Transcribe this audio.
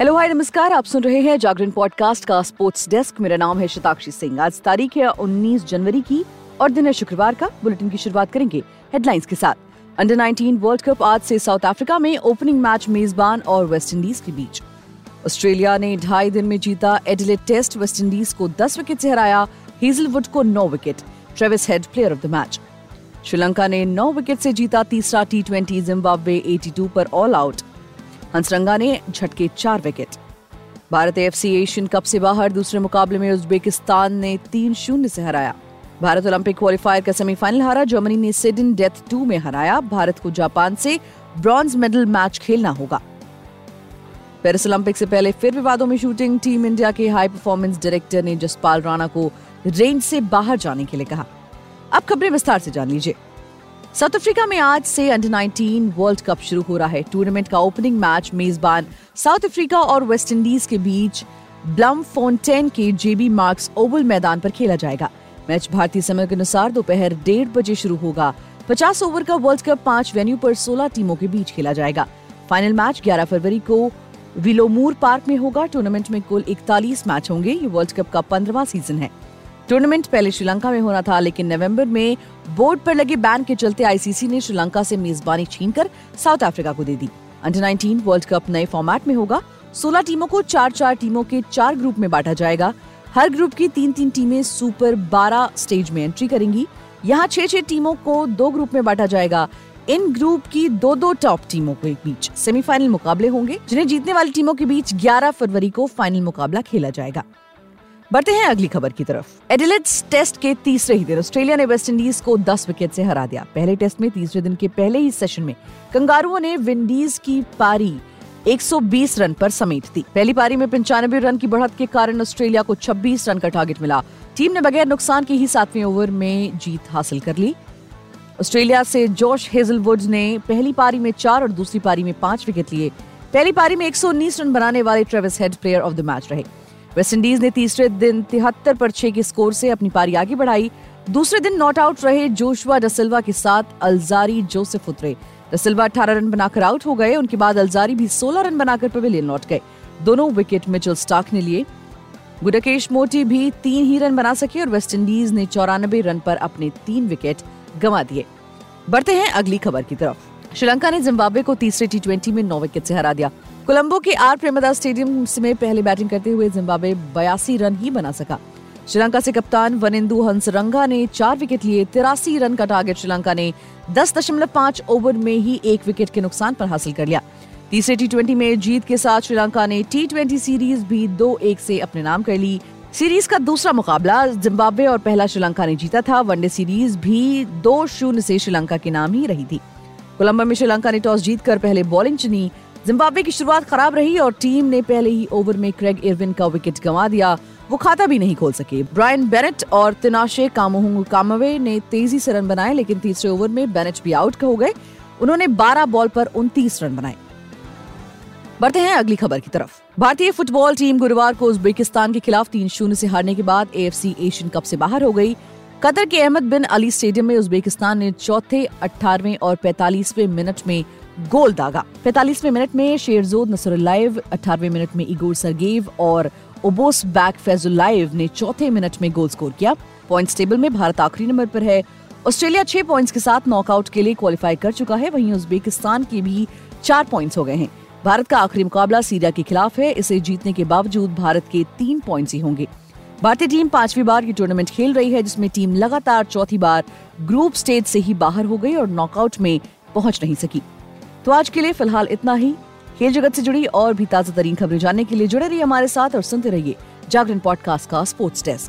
Hello hi नमस्कार। आप सुन रहे हैं जागरण पॉडकास्ट का स्पोर्ट्स डेस्क मेरा नाम है शताक्षी सिंह। आज तारीख है 19 जनवरी की और दिन है शुक्रवार का। बुलेटिन की शुरुआत करेंगे हेडलाइंस के साथ। अंडर 19 वर्ल्ड कप आज से साउथ अफ्रीका में ओपनिंग मैच मेजबान और वेस्ट इंडीज के बीच। ऑस्ट्रेलिया ने ढाई दिन में जीता एडिलेट टेस्ट वेस्ट इंडीज को 10 विकेट से हराया हेजलवुड को नौ wicket Travis Head player of the match Sri Lanka ने नौ विकेट से जीता तीसरा टी ट्वेंटी जिम्बाब्वे 82 पर ऑल आउट हंसरंगा ने झटके चार wicket. Bharat AFC Asian cup से बाहर दूसरे मुकाबले में उज्बेकिस्तान ने तीन शून्य से हराया। भारत ओलंपिक क्वालिफायर का सेमीफाइनल हारा जर्मनी ने सिडन डेथ टू में हराया। भारत को जापान से ब्रॉन्ज मेडल मैच खेलना होगा। पेरिस ओलंपिक से पहले फिर विवादों में शूटिंग टीम इंडिया के हाई परफॉर्मेंस डायरेक्टर ने जसपाल राणा को रेंज से बाहर जाने के लिए कहा। अब खबरें विस्तार से जान लीजिए। साउथ अफ्रीका में आज से अंडर 19 वर्ल्ड कप शुरू हो रहा है। टूर्नामेंट का ओपनिंग मैच मेजबान साउथ अफ्रीका और वेस्ट इंडीज के बीच ब्लम फोन्टेन के जेबी मार्क्स ओवल मैदान पर खेला जाएगा। मैच भारतीय समय के अनुसार दोपहर डेढ़ बजे शुरू होगा। 50 ओवर का वर्ल्ड कप पाँच वेन्यू पर 16 टीमों के बीच खेला जाएगा। फाइनल मैच 11 फरवरी को विलोमूर पार्क में होगा। टूर्नामेंट में कुल 41 मैच होंगे। ये वर्ल्ड कप का पंद्रवा सीज़न है। टूर्नामेंट पहले श्रीलंका में होना था, लेकिन नवंबर में बोर्ड पर लगे बैन के चलते आईसीसी ने श्रीलंका से मेजबानी छीनकर साउथ अफ्रीका को दे दी। अंडर 19 वर्ल्ड कप नए फॉर्मेट में होगा। 16 टीमों को चार चार टीमों के चार ग्रुप में बांटा जाएगा। हर ग्रुप की तीन तीन टीमें सुपर 12 स्टेज में एंट्री करेंगी। यहाँ छह छह टीमों को दो ग्रुप में बांटा जाएगा। इन ग्रुप की दो दो टॉप टीमों के बीच सेमीफाइनल मुकाबले होंगे, जिन्हें जीतने वाली टीमों के बीच 11 फरवरी को फाइनल मुकाबला खेला जाएगा। बढ़ते हैं अगली खबर की तरफ़। एडिलेट्स टेस्ट के तीसरे ही दिन ऑस्ट्रेलिया ने वेस्ट इंडीज को 10 विकेट से हरा दिया। पहले टेस्ट में तीसरे दिन के पहले ही सेशन में कंगारुओं ने विंडीज की पारी 120 रन पर समेट दी। पहली पारी में पंचानबे रन की बढ़त के कारण ऑस्ट्रेलिया को 26 रन का टारगेट मिला। टीम ने बगैर नुकसान के ही सातवें ओवर में जीत हासिल कर ली। ऑस्ट्रेलिया से जॉश हेजलवुड ने पहली पारी में चार और दूसरी पारी में पाँच विकेट लिए। पहली पारी में 119 रन बनाने वाले Travis Head player of the match रहे। वेस्टइंडीज ने तीसरे दिन तिहत्तर पर छह के स्कोर से अपनी पारी आगे बढ़ाई। दूसरे दिन नॉट आउट रहे जोशुआ डसिल्वा के साथ अल्जारी जोसेफ उतरे। डसिल्वा अठारह रन बनाकर आउट हो गए, उनके बाद अल्जारी भी सोलह रन बनाकर पवेलियन लौट गए। दोनों विकेट मिचल स्टार्क ने लिए। गुडकेश मोटी भी तीन ही रन बना सके और वेस्टइंडीज ने चौरानबे रन पर अपने तीन विकेट गंवा दिए। बढ़ते हैं अगली खबर की तरफ़। श्रीलंका ने जिम्बाब्वे को तीसरे टी में नौ विकेट से हरा दिया। कोलंबो के आर प्रेमदास स्टेडियम में पहले बैटिंग करते हुए जिम्बाब्वे बयासी रन ही बना सका। श्रीलंका से कप्तान वनिंदु हंसरंगा ने चार विकेट लिए, तिरासी रन का टारगेट श्रीलंका ने दस दशमलव पाँच ओवर में ही एक विकेट के नुकसान पर हासिल कर लिया। तीसरे टी ट्वेंटी में जीत के साथ श्रीलंका ने टी ट्वेंटी सीरीज़ भी दो एक से अपने नाम कर ली। सीरीज़ का दूसरा मुकाबला जिम्बाब्वे और पहला श्रीलंका ने जीता था। वनडे सीरीज़ भी दो शून्य से श्रीलंका के नाम ही रही थी। कोलंबो में श्रीलंका ने टॉस जीतकर पहले बॉलिंग चुनी। जिम्बाब्वे की शुरुआत खराब रही और टीम ने पहले ही ओवर में क्रेग इरविन का विकेट गंवा दिया। वो खाता भी नहीं खोल सके। ब्रायन बेनेट और तिनाशे कामोहुंग कामवे ने तेज़ी से रन बनाए, लेकिन तीसरे ओवर में बेनेट भी आउट हो गए। उन्होंने 12 बॉल पर उनतीस रन बनाए। बढ़ते हैं अगली खबर की तरफ़। भारतीय फुटबॉल टीम गुरुवार को उज्बेकिस्तान के खिलाफ तीन शून्य से हारने के बाद एएफसी एशियन कप से बाहर हो गई। कतर के अहमद बिन अली स्टेडियम में उज्बेकिस्तान ने चौथे, अठारहवें और पैतालीसवें मिनट में गोल दागा। पैतालीसवें मिनट में शेरजोद नसरुल्लाइव, अठारहवें मिनट में इगोर सरगेव और ओबोस बैक फैजुल्लाइव ने चौथे मिनट में गोल स्कोर किया। पॉइंट्स टेबल में भारत आखिरी नंबर पर है। ऑस्ट्रेलिया छह पॉइंट्स के साथ नॉकआउट के लिए क्वालिफाई कर चुका है। वहीं उज्बेकिस्तान के भी चार पॉइंट्स हो गए हैं। भारत का आखिरी मुकाबला सीरिया के खिलाफ है। इसे जीतने के बावजूद भारत के तीन पॉइंट्स ही होंगे। भारतीय टीम पांचवी बार ये टूर्नामेंट खेल रही है, जिसमें टीम लगातार चौथी बार ग्रुप स्टेज से ही बाहर हो गई और नॉकआउट में पहुँच नहीं सकी। तो आज के लिए फ़िलहाल इतना ही। खेल जगत से जुड़ी और भी ताज़ा तरीन खबरें जानने के लिए जुड़े रहिए हमारे साथ और सुनते रहिए जागरण पॉडकास्ट का स्पोर्ट्स डेस्क